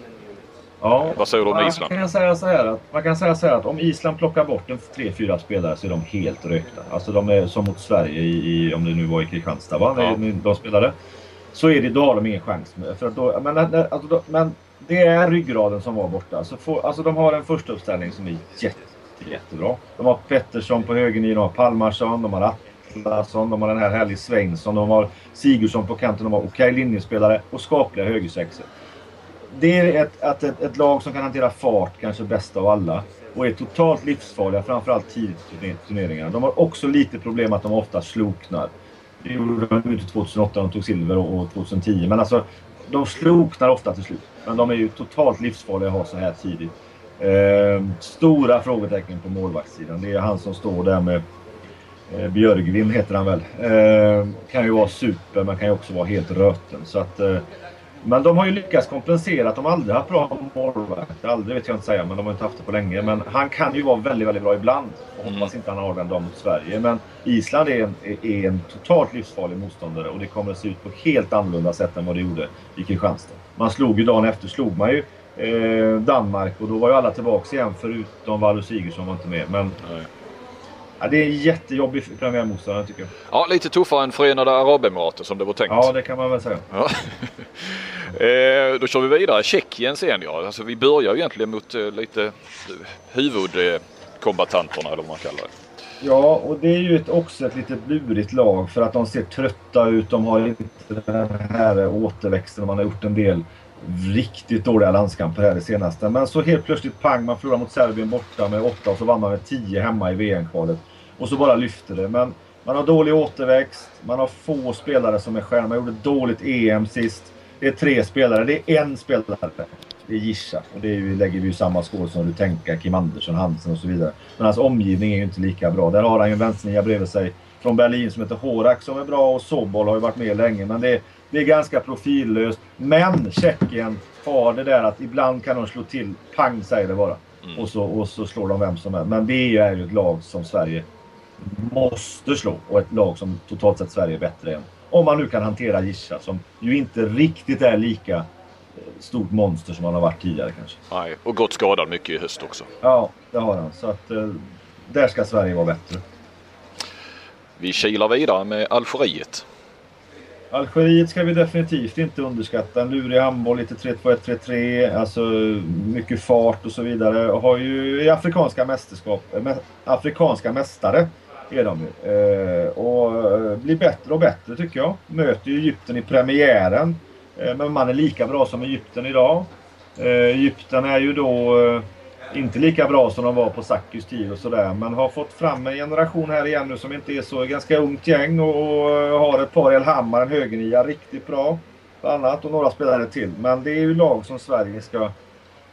Ja, Vad säger du om Island? Kan säga så här att, man kan säga så här att om Island plockar bort en 3-4 spelare så är de helt rökta. Alltså de är som mot Sverige i, i om det nu var i Kristianstad va? Ja. De spelade så är det, då har de ingen chans. För då, men, alltså, då, men det är ryggraden som var borta. Alltså, få, alltså de har en första uppställning som är jätte, jättebra. De har Pettersson på högernian, de har Palmarsson, de har Atlasson, de har den här härlig Svensson, de har Sigurdsson på kanten, de har okej linjespelare och skapliga högersexor. Det är ett, ett, ett, ett, lag som kan hantera fart kanske bäst av alla och är totalt livsfarliga, framförallt tidigt i turneringarna. De har också lite problem att de ofta sloknar. Det gjorde de inte 2008 de tog silver och 2010. Men alltså, de sloknar ofta till slut. Men de är ju totalt livsfarliga att ha så här tidigt. Eh, stora frågetecken på målvaktssidan. Det är han som står där med eh, Björgvin heter han väl. Eh, kan ju vara super men kan ju också vara helt röten. Så att, eh, men de har ju lyckats kompensera att de aldrig haft bra målvakt. Aldrig vet jag inte säga, men de har inte haft det på länge. Men han kan ju vara väldigt, väldigt bra ibland. Och hoppas mm. inte han har den dagen mot Sverige. Men Island är en, är en totalt livsfarlig motståndare och det kommer att se ut på helt annorlunda sätt än vad det gjorde i Kristianstad. Man slog ju dagen efter, slog man ju eh, Danmark och då var ju alla tillbaka igen förutom Valle Sigurdsson var inte med. Men, Ja, det är en jättejobbig premiärmotståndare tycker jag. Ja, lite tuffare än Förenade Arabemiraten som det var tänkt. Ja, det kan man väl säga. Ja. eh, då kör vi vidare. Tjeckien sen ja. Alltså, vi börjar ju egentligen mot eh, lite huvudkombatanterna eller vad man kallar det. Ja, och det är ju ett, också ett lite lurigt lag för att de ser trötta ut. De har inte den här återväxten. Man har gjort en del riktigt dåliga landskamper här det senaste. Men så helt plötsligt pang, man förlorar mot Serbien borta med 8 och så vann man med 10 hemma i VM-kvalet. Och så bara lyfter det. Men man har dålig återväxt, man har få spelare som är stjärnor. Man gjorde dåligt EM sist. Det är tre spelare, det är en spelare. Det är Gisha. Och det är ju, lägger vi ju samma skål som du tänker, Kim Andersson, Hansen och så vidare. Men hans omgivning är ju inte lika bra. Där har han ju en vänsternia bredvid sig från Berlin som heter Horak som är bra och Sobol har ju varit med länge. Men det är, det är ganska profillöst. Men Tjeckien har det där att ibland kan de slå till. Pang säger det bara. Mm. Och, så, och så slår de vem som helst. Men det är ju ett lag som Sverige måste slå. Och ett lag som totalt sett Sverige är bättre än. Om man nu kan hantera Gisha som ju inte riktigt är lika eh, stort monster som han har varit tidigare kanske. Nej, och gått skadad mycket i höst också. Ja, det har han. Så att eh, där ska Sverige vara bättre. Vi kilar vidare med Algeriet. Algeriet ska vi definitivt inte underskatta. En lurig handboll, lite 3-2-1, 3-3, alltså mycket fart och så vidare. Och har ju i afrikanska mästerskap, afrikanska mästare är de ju. Eh, och eh, blir bättre och bättre tycker jag. Möter ju Egypten i premiären. Eh, men man är lika bra som Egypten idag. Egypten är ju då inte lika bra som de var på Sakys tid och sådär. Men har fått fram en generation här igen nu som inte är så ganska ungt gäng och, och har ett par Elhammar, en högernia, riktigt bra. Annat och några spelare till. Men det är ju lag som Sverige ska,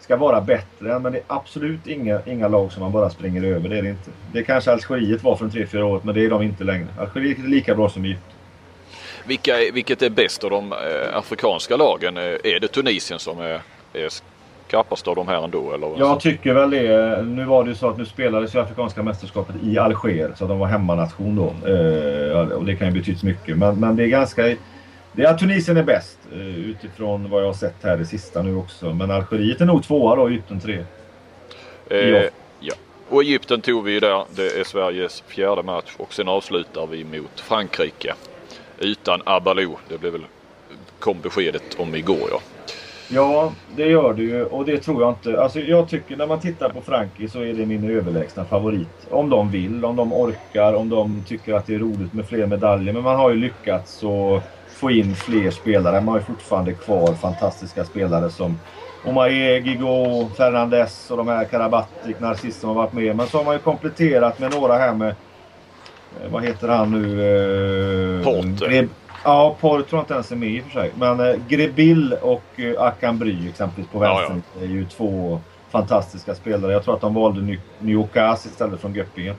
ska vara bättre. Men det är absolut inga, inga lag som man bara springer över. Det är det inte. Det kanske Algeriet var för en 3-4 år men det är de inte längre. Algeriet är lika bra som Egypten. Vilka, vilket är bäst av de eh, afrikanska lagen? Eh, är det Tunisien som är, är skarpast av de här ändå? Eller? Jag tycker väl det. Nu var det ju så att nu spelades ju Afrikanska mästerskapet i Alger så de var hemmanation då. Eh, och det kan ju betyda mycket. Men, men det är ganska... Det är att Tunisien är bäst eh, utifrån vad jag har sett här det sista nu också. Men Algeriet är nog tvåa då, Egypten tre. Eh, ja. Och Egypten tog vi ju där. Det är Sveriges fjärde match och sen avslutar vi mot Frankrike. Utan Abalou. Det blev väl kom beskedet om igår ja. Ja, det gör det ju och det tror jag inte. Alltså jag tycker när man tittar på Frankrike så är det min överlägsna favorit. Om de vill, om de orkar, om de tycker att det är roligt med fler medaljer. Men man har ju lyckats att få in fler spelare. Man har ju fortfarande kvar fantastiska spelare som Omae, Gigo, Fernandes och de här Karabatic, Narciss som har varit med. Men så har man ju kompletterat med några här med... eh, Vad heter han nu? Eh, Porter. Greb- Ja, Porter tror jag inte ens är med i och för sig. Men eh, Grebill och eh, Akan Bry exempelvis på Ja, vänster är ju två fantastiska spelare. Jag tror att de valde Ny- Nyokas istället från Göppingen.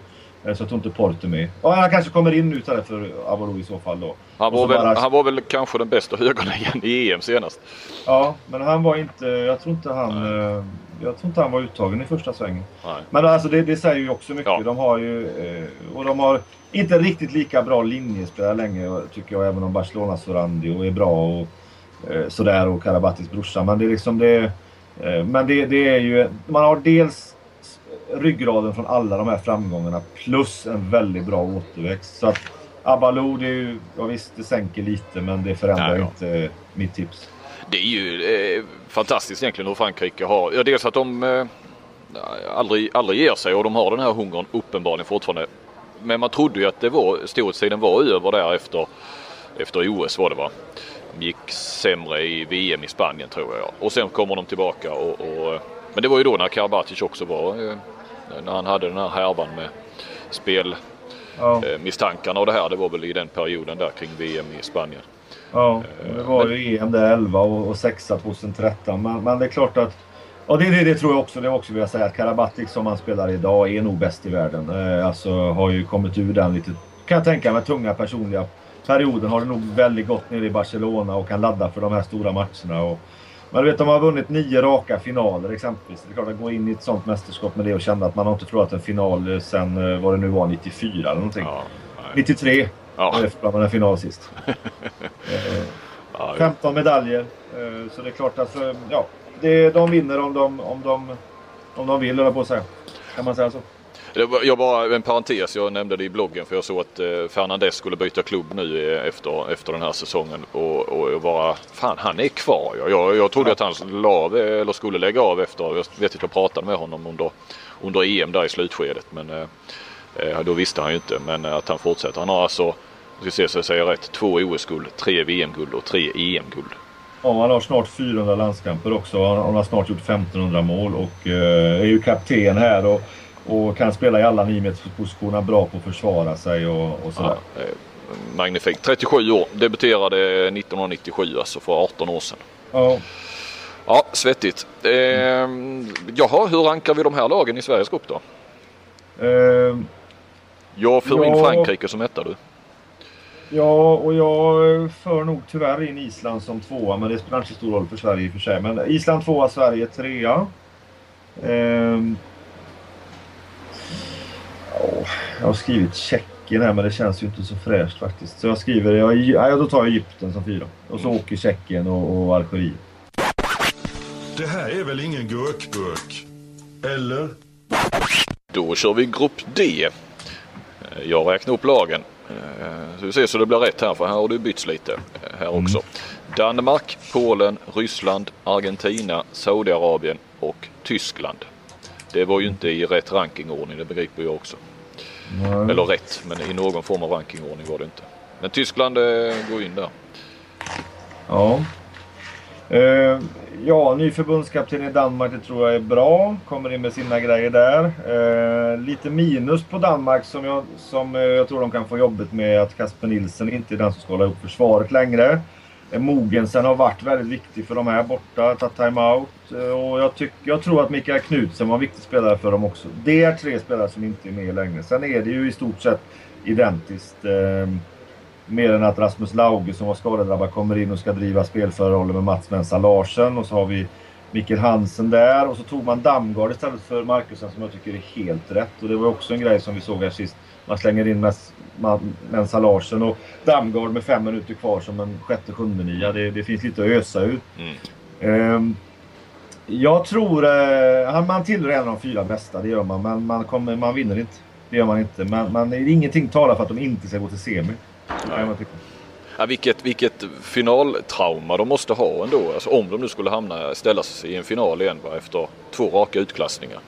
Eh, Så jag tror inte Porter är med. Ja, han kanske kommer in nu istället för Abolo i så fall då. Han var, väl, bara- han var väl kanske den bästa högernian i EM senast. Ja, men han var inte... Jag tror inte han... eh, Jag tror inte han var uttagen i första svängen. Nej. Men alltså det, det säger ju också mycket. Ja. De har ju... eh, Och de har inte riktigt lika bra linjespelare längre tycker jag. Även om Barcelonas Sorandi är bra och sådär och Karabatis brorsa. Men det är liksom det... Men det, det är ju... Man har dels ryggraden från alla de här framgångarna plus en väldigt bra återväxt. Så att Abalou, det är ju... Ja visst, det sänker lite men det förändrar Nej, ja. inte mitt tips. Det är ju eh, fantastiskt egentligen hur Frankrike har, ja dels att de eh, aldrig, aldrig ger sig och de har den här hungern uppenbarligen fortfarande. Men man trodde ju att det var, storhetstiden var över där efter, efter OS var det va. De gick sämre i VM i Spanien tror jag. Och sen kommer de tillbaka och, och men det var ju då när Karabatic också var, eh, när han hade den här härvan med spel Ja. eh, misstankarna och det här. Det var väl i den perioden där kring VM i Spanien. Ja, det var ju EM där 11 och, och 6 2013. Men, men det är klart att... Och det, det, det tror jag också, det också vill jag säga, att Karabatic som han spelar idag är nog bäst i världen. Eh, alltså har ju kommit ur den lite, kan jag tänka mig, tunga personliga perioden. Har det nog väldigt gott nere i Barcelona och kan ladda för de här stora matcherna. Och, men du vet, de har vunnit nio raka finaler exempelvis. Det är klart att gå in i ett sånt mästerskap med det och känna att man har inte förlorat en final eh, sen, eh, vad det nu var, 94 eller någonting. Ja, nej. 93 ja, förlorade man en final sist. Eh, ja, 15 medaljer. Så det är klart att ja, det, de vinner om de, om de, om de vill, höll jag på att säga. Kan man säga så? Jag bara en parentes, jag nämnde det i bloggen för jag såg att eh, Fernandes skulle byta klubb nu eh, efter, efter den här säsongen och, och jag bara, fan han är kvar. Jag, jag, jag trodde att han la av, eh, eller skulle lägga av efter, jag vet att jag pratade med honom under, under EM där i slutskedet men eh, då visste han ju inte men att han fortsätter. Han har alltså, jag ska se så jag säger rätt, två OS-guld, tre VM-guld och tre EM-guld. Ja, han har snart 400 landskamper också. Han, han har snart gjort 1500 mål och eh, är ju kapten här och, och kan spela i alla niometerspositioner. Bra på att försvara sig och, och sådär. Ja, eh, magnifikt. 37 år, debuterade 1997 alltså för 18 år sedan. Ja. Ja, svettigt. Eh, jaha, hur rankar vi de här lagen i Sveriges grupp då? Eh, Jag för in Ja. Frankrike som etta du. Ja, och jag för nog tyvärr in Island som tvåa, men det spelar inte så stor roll för Sverige i och för sig. Men Island tvåa, Sverige trea. Ehm. Ja, jag har skrivit Tjeckien här, men det känns ju inte så fräscht faktiskt. Så jag skriver, jag, ja, då tar jag Egypten som fyra. Och så åker Tjeckien och, och Algeriet. Det här är väl ingen gurkburk? Eller? Då kör vi grupp D. Eh, Jag räknar upp lagen. Eh, Så vi ser så det blir rätt här för här har det bytts lite eh, här också. Danmark, Polen, Ryssland, Argentina, Saudiarabien och Tyskland. Det var ju inte i rätt rankingordning, det begriper jag också. Nej. Eller rätt, men i någon form av rankingordning var det inte. Men Tyskland eh, går in där. Ja. Eh, ja, ny förbundskapten i Danmark, det tror jag är bra. Kommer in med sina grejer där. Eh, lite minus på Danmark som, jag, som eh, jag tror de kan få jobbet med att Kasper Nilsson inte är den som ska hålla upp försvaret längre. Mogensen har varit väldigt viktig för de här borta, tagit timeout. Eh, och jag, tyck, jag tror att Mikael Knutsen var en viktig spelare för dem också. Det är tre spelare som inte är med längre. Sen är det ju i stort sett identiskt. Eh, Mer än att Rasmus Lauge som var skadedrabbad kommer in och ska driva spelförarrollen med Mats Mensa Larsen. Och så har vi Mikael Hansen där. Och så tog man Damgard istället för Markusen som jag tycker är helt rätt. Och det var också en grej som vi såg här sist. Man slänger in Mens- Mensa Larsen och Damgard med fem minuter kvar som en sjätte, sjunde nia. Det, det finns lite att ösa ur. Mm. Ehm, jag tror... Eh, man av de fyra bästa, det gör man. Men man, kommer, man vinner inte. Det gör man inte. Men, men ingenting talar för att de inte ska gå till semi. Man tycka. Ja, vilket, vilket finaltrauma de måste ha ändå. Alltså, om de nu skulle hamna, ställas i en final igen va, efter två raka utklassningar.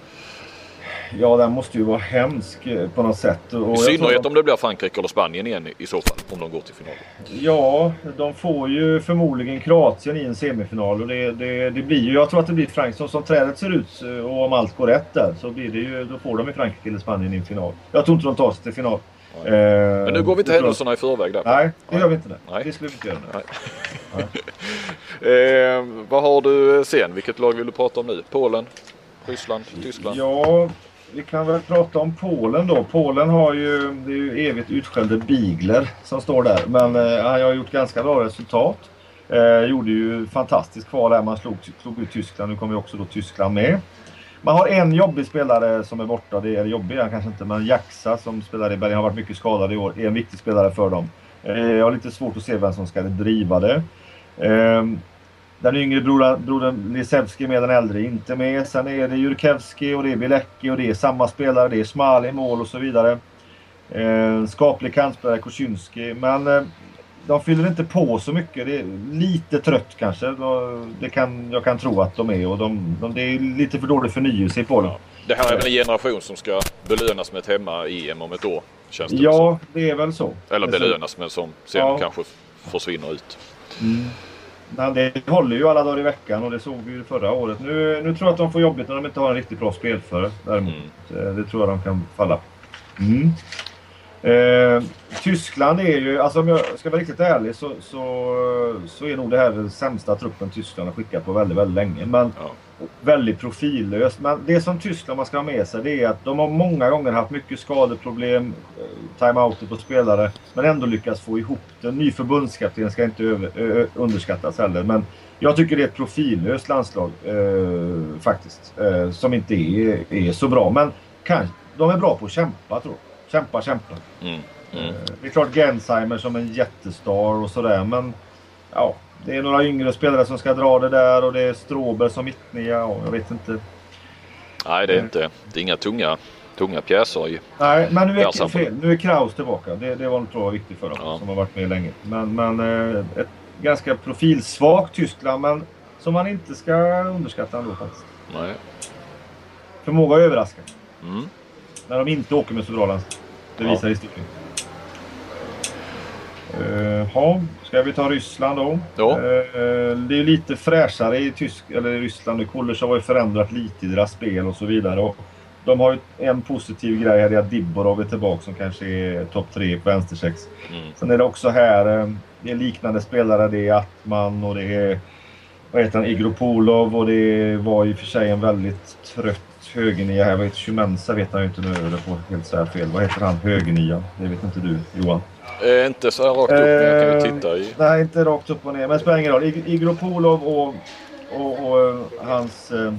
Ja, den måste ju vara hemsk eh, på något sätt. Och I synnerhet de- om det blir Frankrike eller Spanien igen i- så fall. Om de går till final. Ja, de får ju förmodligen Kroatien i en semifinal. Och det, det, det blir ju, jag tror att det blir Frankrike. Som, trädet ser ut eh, och om allt går rätt där så blir det ju, då får de i Frankrike eller Spanien i en final. Jag tror inte de tar sig till final. Eh, Men nu går vi inte händelserna i förväg där. Nej, det gör vi inte. Det, Nej. det skulle vi inte göra. Nej. Eh, vad har du sen? Vilket lag vill du prata om nu? Polen? Ryssland? Tyskland? Ja, vi kan väl prata om Polen då. Polen har ju, det är ju evigt utskällde Bigler som står där. Men eh, han har gjort ganska bra resultat. Eh, gjorde ju fantastiskt kval där. Man slog, slog ut Tyskland. Nu kommer ju också då Tyskland med. Man har en jobbig spelare som är borta. Det är jobbig han kanske inte, men Jaxa som spelar i Berlin har varit mycket skadad i år. Är en viktig spelare för dem. Eh, jag har lite svårt att se vem som ska driva det. Eh, den yngre brodern, brodern Lisewski med, den äldre inte med. Sen är det Jurkewski och det är Bilecki och det är samma spelare. Det är Smal i mål och så vidare. Eh, skaplig kantspelare Kosciuski. Men eh, de fyller inte på så mycket. Det är lite trött kanske. De- Det kan, jag kan tro att de är. Och de, de, det är lite för dålig förnyelse i Polen. Det här är väl en generation som ska belönas med ett hemma-EM om ett år? Känns det. Ja, det är väl så. Eller belönas men som sen Ja. kanske försvinner ut. Det håller ju alla dagar i veckan och det såg vi ju förra året. Nu, nu tror jag att de får jobbigt när de inte har en riktigt bra spelföre. Däremot. Mm. Eh, Det tror jag de kan falla på. Mm. Eh, Tyskland är ju, alltså om jag ska vara riktigt ärlig så, så, så är nog det här den sämsta truppen Tyskland har skickat på väldigt, väldigt länge. Men Ja. Väldigt profillöst. Men det som Tyskland man ska ha med sig det är att de har många gånger haft mycket skadeproblem, eh, timeouter på spelare, men ändå lyckats få ihop det. Ny förbundskapten ska inte över, ö, ö, underskattas heller. Men jag tycker det är ett profillöst landslag eh, faktiskt. Eh, som inte är, är så bra. Men kan, de är bra på att kämpa tror jag. Kämpa, kämpa. Mm. Mm. Eh, Det är klart Gensheimer som en jättestar och sådär men ja, det är några yngre spelare som ska dra det där och det är Stråber som mittnia och jag vet inte. Nej, det är inte. Det är inga tunga, tunga pjäser i. Nej, men nu Ja, är, sant. fel, nu är Kraus tillbaka. Det, det var tror jag viktigt för dem Ja. som har varit med länge. Men, men eh, ett ganska profilsvagt Tyskland men som man inte ska underskatta ändå faktiskt. Nej. Förmåga att överraska. Mm. När de inte åker med så bra landslag. Det Ja. visar Uh, ja, ska vi ta Ryssland då? Ja. Eh, det är lite fräschare i Tysk, eller i Ryssland. nu. Kullersov har ju förändrat lite i deras spel och så vidare. Och de har ju en positiv grej här, det är att Dibborov är tillbaka som kanske är topp tre på vänstersex. Mm. Sen är det också här, eh, det är liknande spelare. Det är Atman och det är vad heter han, Igropolov och det var i och för sig en väldigt trött högernia. Vad heter Shumensa vet han ju inte nu. Det får helt så här fel. Vad heter han högernian? Det vet inte du Johan. Eh, inte så här rakt upp, men jag kan ju Eh, titta i. Nej, inte rakt upp och ner. Men det spelar ingen roll. Ig- Igropolov och, och, och eh, hans eh,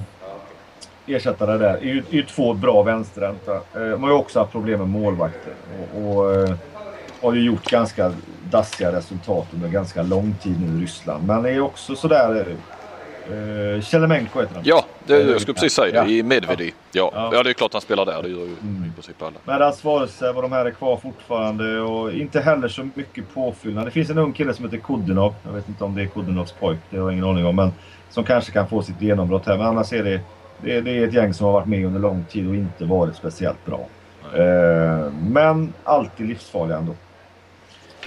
ersättare där är ju, är ju två bra vänsterhänta. Eh, de har ju också haft problem med målvakter. Och, och eh, har ju gjort ganska dassiga resultat under ganska lång tid nu i Ryssland. Men är också sådär... Eh, Kelemenko heter han. Ja, det, jag skulle precis säga Ja. I Medvedi. Ja. Ja. Ja. det är klart han spelar där. Det gör ju Mm. i princip alla. Medan Svartsev och de här är kvar fortfarande och inte heller så mycket påfyllnad. Det finns en ung kille som heter Kudinov. Jag vet inte om det är Kudinovs pojk, det har jag ingen aning om. Men som kanske kan få sitt genombrott här. Men annars är det, det, det är ett gäng som har varit med under lång tid och inte varit speciellt bra. Eh, men alltid livsfarliga ändå.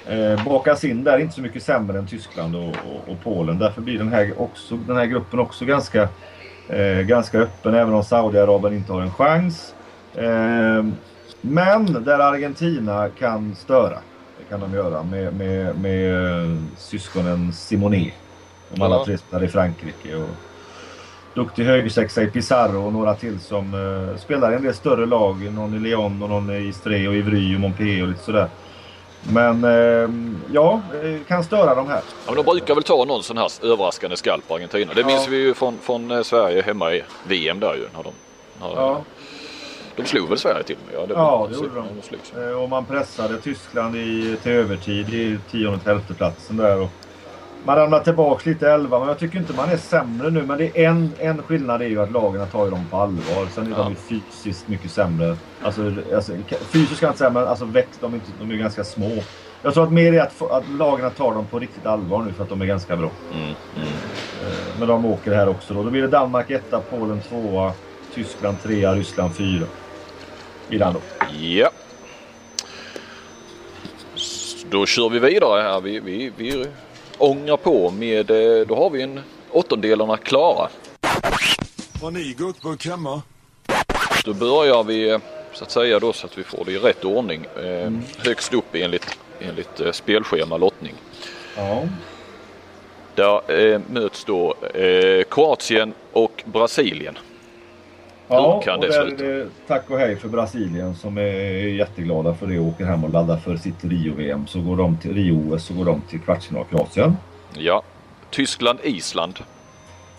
Eh, bakas in där inte så mycket sämre än Tyskland och, och, och Polen. Därför blir den här, också, den här gruppen också ganska, eh, ganska öppen även om Saudiarabien inte har en chans. Eh, men där Argentina kan störa. Det kan de göra med, med, med eh, syskonen Simonet. De alla Ja. tre spelar i Frankrike. Och duktig högersexa i Pizarro och några till som eh, spelar i en del större lag. Någon i Lyon och någon i Stre och Ivry och Montpellier och lite sådär. Men eh, ja, kan störa de här. Ja, men de brukar väl ta någon sån här överraskande skalp på Argentina. Det minns Ja. vi ju från, från eh, Sverige hemma i VM där ju. När de, när, Ja. de slog väl Sverige till och med? Ja, det, Ja, det gjorde de. slogs. Eh, Och man pressade Tyskland i, till övertid i tionde till elfte platsen där. Och man ramlar tillbaka lite elva, men jag tycker inte man är sämre nu. Men det är en, en skillnad är ju att lagen tar dem på allvar. Sen är Ja. de ju fysiskt mycket sämre. Alltså, alltså fysiskt kan jag inte säga, men alltså växt, de är, inte, de är ganska små. Jag tror att mer är att, att lagen tar dem på riktigt allvar nu för att de är ganska bra. Mm, mm. Eh, Men de åker här också då. Då blir det Danmark etta, Polen tvåa, Tyskland trea, Ryssland fyra. i den då. Ja. Då kör vi vidare här. Vi, vi, vi ångar på med, eh, då har vi en åttondelarna klara. Har ni gurkburk hemma? Då börjar vi eh, så att säga då så att vi får det i rätt ordning. Eh, Högst upp enligt, enligt eh, spelschema lottning. Ja. Där eh, möts då eh, Kroatien och Brasilien. Ja, kan och det där är det tack och hej för Brasilien som är jätteglada för det och åker hem och laddar för sitt Rio-VM. Så går de till Rio-OS så går de till kvartsfinal Kroatien. Ja. Tyskland, Island.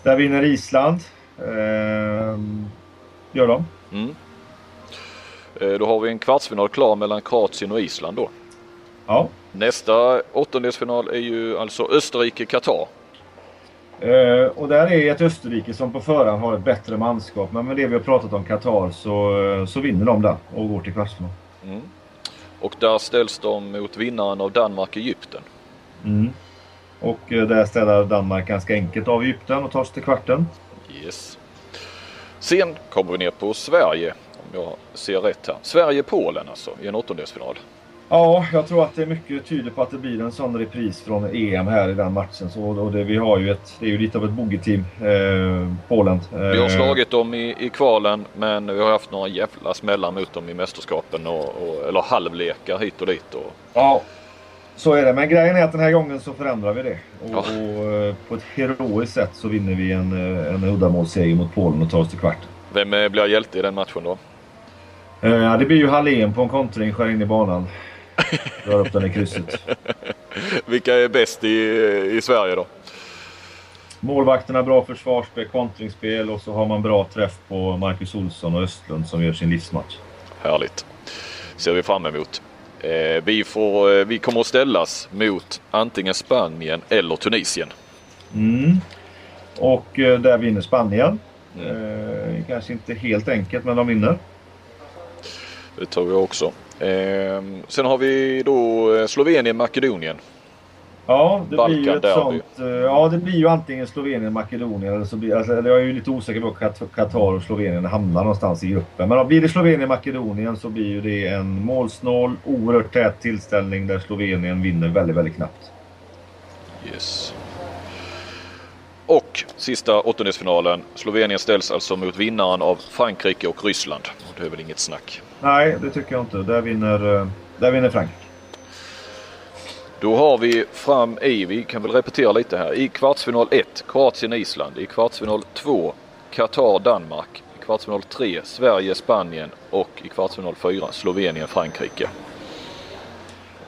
Där vinner Island. Ehm, gör de. Mm. Eh, Då har vi en kvartsfinal klar mellan Kroatien och Island då. Ja. Nästa åttondelsfinal är ju alltså Österrike-Qatar. Eh, och där är ett Österrike som på förhand har ett bättre manskap. Men med det vi har pratat om Qatar så, så vinner de där och går till kvartsfinal. Mm. Och där ställs de mot vinnaren av Danmark-Egypten. Mm. Och eh, där ställer Danmark ganska enkelt av Egypten och tar sig till kvarten. Yes. Sen kommer vi ner på Sverige, om jag ser rätt här. Sverige-Polen alltså, i en åttondelsfinal. Ja, jag tror att det är mycket tyder på att det blir en sån repris från EM här i den matchen. Så, och det, vi har ju ett, det är ju lite av ett bogeyteam, eh, Polen. Eh, Vi har slagit dem i, i kvalen men vi har haft några jävla smällar mot dem i mästerskapen och, och, eller halvlekar hit och dit. Och, Ja, så är det. Men grejen är att den här gången så förändrar vi det. Och, Ja. och eh, på ett heroiskt sätt så vinner vi en, eh, en uddamålsseger mot Polen och tar oss till kvarten. vem eh, blir hjälte i den matchen då? Eh, det blir ju Hallén på en kontring, skär in i banan. Drar upp den i krysset. Vilka är bäst i, i Sverige då? Målvakterna bra försvarsspel, kontringsspel och så har man bra träff på Marcus Olsson och Östlund som gör sin livsmatch. Härligt. Ser vi fram emot. Eh, vi, får, eh, vi kommer att ställas mot antingen Spanien eller Tunisien. Mm. Och eh, där vinner Spanien. Eh, kanske inte helt enkelt, men de vinner. Det tror jag också. Eh, sen har vi då eh, Slovenien, Makedonien. Ja, det blir ju Balkan ett sånt. eh, Ja, det blir ju antingen Slovenien, Makedonien eller så blir alltså, jag är ju lite osäker på Kat- Qatar och Slovenien hamnar någonstans i gruppen. Men om blir det Slovenien, Makedonien så blir ju det en målsnål, oerhört tät tillställning där Slovenien vinner väldigt, väldigt knappt. Yes. Och sista åttondelsfinalen. Slovenien ställs alltså mot vinnaren av Frankrike och Ryssland. Det är väl inget snack. Nej, det tycker jag inte. Där vinner, eh, där vinner Frankrike. Då har vi fram i, vi kan väl repetera lite här. I kvartsfinal 1 Kroatien-Island. I kvartsfinal 2 Qatar-Danmark. I kvartsfinal 3 Sverige-Spanien. Och i kvartsfinal 4 Slovenien-Frankrike.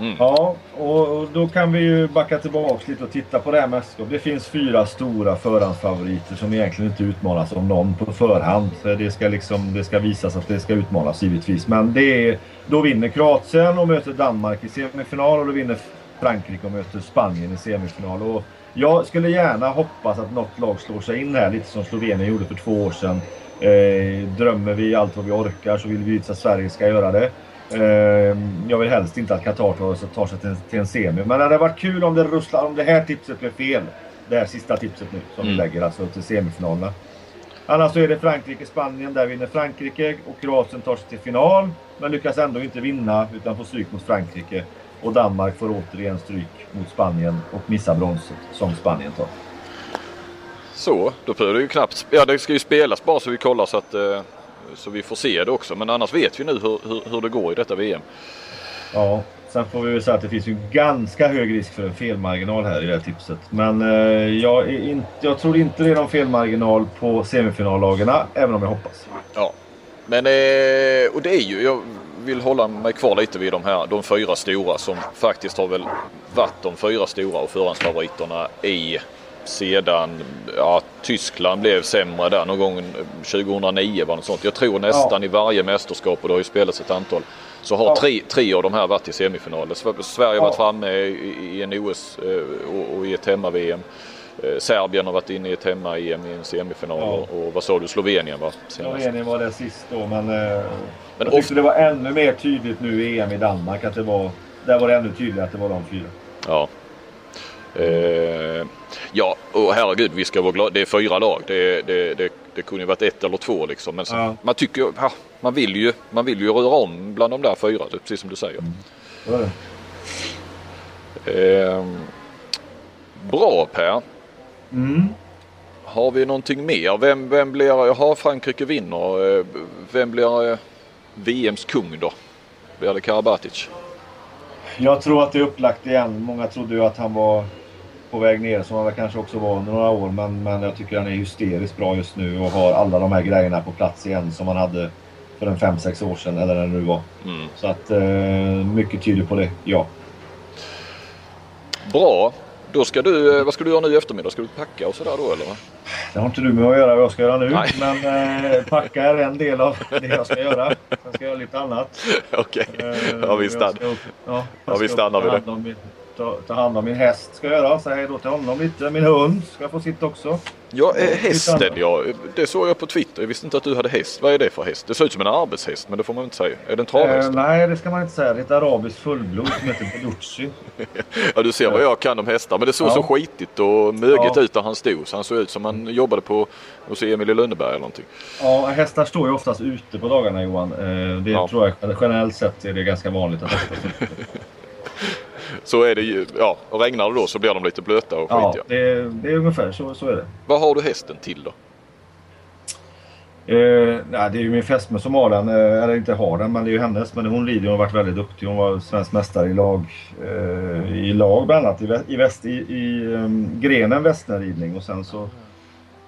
Mm. Ja, och och då kan vi ju backa tillbaka lite och titta på det här mästerskapet. Det finns fyra stora förhandsfavoriter som egentligen inte utmanas av någon på förhand. Det ska, liksom, det ska visas att det ska utmanas givetvis. Men det är, då vinner Kroatien och möter Danmark i semifinal och då vinner Frankrike och möter Spanien i semifinal. Och jag skulle gärna hoppas att något lag slår sig in här, lite som Slovenien gjorde för två år sedan. Eh, drömmer vi allt vad vi orkar så vill vi att Sverige ska göra det. Eh, jag vill helst inte att Qatar tar, sig till, en semi. Men det hade varit kul om det russlar, om det här tipset blev fel. Det här sista tipset nu som vi Mm. lägger alltså till semifinalerna. Annars så är det Frankrike-Spanien. Där vinner Frankrike och Kroatien tar sig till final. Men lyckas ändå inte vinna utan får stryk mot Frankrike. Och Danmark får återigen stryk mot Spanien och missar bronset som Spanien tar. Så, då behöver det ju knappt... Ja, det ska ju spelas bara så vi kollar så att eh, så vi får se det också. Men annars vet vi nu hur, hur, hur det går i detta VM. Ja, sen får vi väl säga att det finns ju ganska hög risk för en felmarginal här i det här tipset. Men eh, jag, in, jag tror inte det är någon felmarginal på semifinallagarna, även om jag hoppas. Ja, men eh, och det är ju, jag vill hålla mig kvar lite vid de här, de fyra stora som faktiskt har väl varit de fyra stora och förhandsfavoriterna i sedan, ja Tyskland blev sämre där någon gång 2009 var något sånt. Jag tror nästan i varje mästerskap och det har ju spelats ett antal. Så har Ja. tre, tre av de här varit i semifinaler. Sver- Sverige har varit Ja. framme i, i en OS eh, och, och i ett hemma-VM. Eh, Serbien har varit inne i ett hemma-EM i en semifinal Ja. och, vad sa du, Slovenien va? Senast. Slovenien var det sist då, men, eh, Men jag tyckte det var ännu mer tydligt nu i EM i Danmark. Att det var, där var det ännu tydligare att det var de fyra. Ja. Eh, ja, och herregud, vi ska vara glada. Det är fyra lag. Det, det, det, det kunde ju varit ett eller två liksom. Men så, Ja. man tycker ja, man, vill ju, man vill ju röra om bland de där fyra, precis som du säger. Det. Eh, bra Per. Mm. Har vi någonting mer? Vem, vem blir, jaha Frankrike vinner. Eh, Vem blir eh, VMs kung då? Blir det Karabatic? Jag tror att det är upplagt igen. Många trodde ju att han var på väg ner som han väl kanske också var under några år. Men, men jag tycker han är hysteriskt bra just nu och har alla de här grejerna på plats igen som han hade för en 5-6 år sedan eller när det nu var. Mm. Så att eh, mycket tyder på det, ja. Bra. Då ska du, eh, vad ska du göra nu i eftermiddag? Ska du packa och sådär då eller? Det har inte du med att göra vad jag ska göra nu. Nej. Men eh, packa är en del av det jag ska göra. Sen ska jag göra lite annat. Okej, Eh, ja vi stannar. ja, vi stannar vid och ta Ta, hand om min häst ska jag göra. Säga hej då till honom lite. Min hund ska få sitt också. Ja, eh, Ja, hästen ja. Det såg jag på Twitter. Jag visste inte att du hade häst. Vad är det för häst? Det ser ut som en arbetshäst men det får man inte säga. Är det en travhäst? Eh, nej, det ska man inte säga. Det är ett arabiskt fullblod som heter Belucci. Ja du ser vad jag kan om hästar. Men det såg Ja. så skitigt och mögigt Ja. ut där han stod. Så han såg ut som han jobbade på hos Emil i Lönneberg eller någonting. Ja, hästar står ju oftast ute på dagarna Johan. Eh, det Ja. tror jag generellt sett är det ganska vanligt att hästar står ute. Så är det ju. Ja, och regnar det då så blir de lite blöta och Ja, skitiga. det, det är ungefär så, så är det. Vad har du hästen till då? Eh, nej, det är ju min fästmö som har den. Eh, eller inte har den, men det är ju hennes. Men hon rider och har varit väldigt duktig. Hon var svensk mästare i lag. Eh, I lag bland annat. I, vä- i, väst, i, i um, grenen västernridning. Och sen så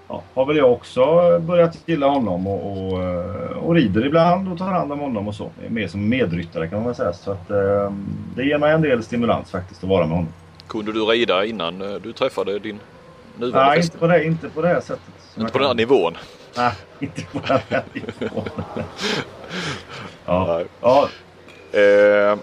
ja, har väl jag också börjat gilla honom. Och, och, eh, och rider ibland och tar hand om honom och så. Mer som medryttare kan man väl säga. Så att, eh, det ger mig en del stimulans faktiskt att vara med honom. Kunde du rida innan eh, du träffade din nuvarande Nej, inte på det, inte på det här sättet. Inte på den här nivån? Nej, inte på den här nivån. ja. Ja, Eh,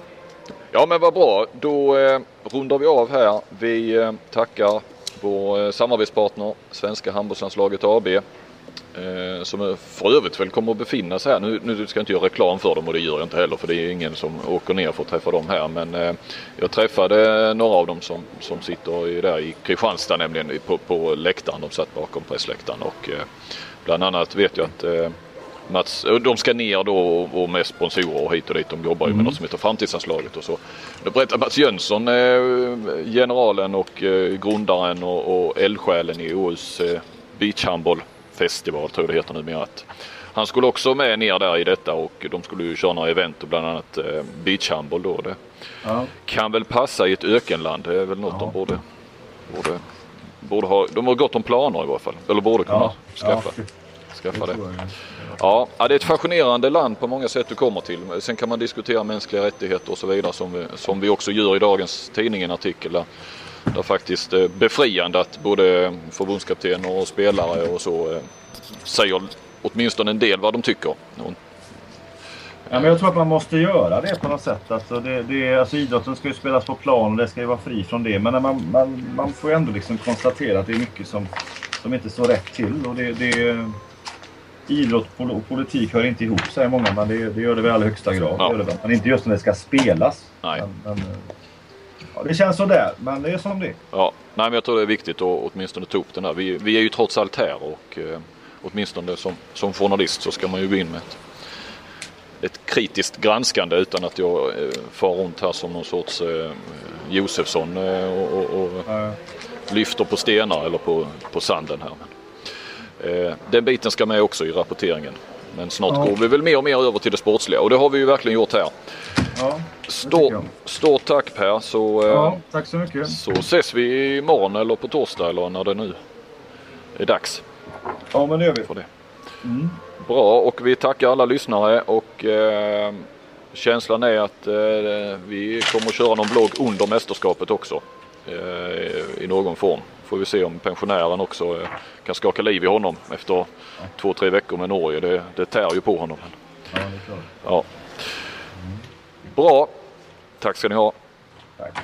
ja men vad bra. Då eh, rundar vi av här. Vi eh, tackar vår eh, samarbetspartner Svenska handbollslandslaget AB. Eh, som för övrigt väl kommer att befinna sig här. Nu, nu ska jag inte göra reklam för dem och det gör jag inte heller för det är ingen som åker ner för att träffa dem här. Men eh, jag träffade några av dem som, som sitter där i Kristianstad nämligen på, på läktaren. De satt bakom pressläktaren och bland annat vet jag att Mats, de ska ner då och, med sponsorer och hit och dit. De jobbar ju med något som heter Framtidsanslaget och så. Då berättar Mats Jönsson, eh, generalen och eh, grundaren och, eldsjälen i OUs eh, beachhandbollfestival tror jag det heter numera. Att han skulle också med ner där i detta och de skulle ju köra några event och bland annat beachhandboll då. Det ja. kan väl passa i ett ökenland. Det är väl något Ja. de borde, borde, borde ha. De har gott om planer i varje fall. Eller borde kunna Ja, skaffa, ja, skaffa det. Ja, det är ett fascinerande land på många sätt du kommer till. Sen kan man diskutera mänskliga rättigheter och så vidare som vi, som vi också gör i dagens tidning, en artikel där, där faktiskt eh, befriande att både förbundskaptener och spelare och så eh, säger åtminstone en del vad de tycker. Ja, men jag tror att man måste göra det på något sätt. Alltså, det, det, alltså, idrotten ska ju spelas på plan och det ska ju vara fri från det. Men man, man, man får ju ändå liksom konstatera att det är mycket som, som inte står rätt till. Och det, det, idrott och politik hör inte ihop säger många, men det, det gör det väl i allra högsta grad. Ja. Det det. Men inte just när det ska spelas. Nej. Men, men, eh, ja, det känns sådär, men det är som det är. ja, nej, men jag tror det är viktigt att åtminstone ta upp den här. Vi, vi är ju trots allt här och eh, åtminstone som, som journalist så ska man ju gå in med ett, ett kritiskt granskande utan att jag eh, far runt här som någon sorts eh, Josefsson eh, och, och, och lyfter på stenar eller på, på sanden här. Eh, den biten ska med också i rapporteringen. Men snart Ja. går vi väl mer och mer över till det sportsliga och det har vi ju verkligen gjort här. ja, Stort, stort tack Per så, eh, ja, tack så mycket. så ses vi imorgon eller på torsdag eller när det nu är dags Ja, men det gör vi. för det. Mm. Bra och vi tackar alla lyssnare och eh, känslan är att eh, vi kommer att köra någon blogg under mästerskapet också eh, i någon form. Får vi se om pensionären också eh, kan skaka liv i honom efter två, tre veckor med Norge. Det, det tär ju på honom. Ja. Ja. Bra. Tack ska ni ha. Tack.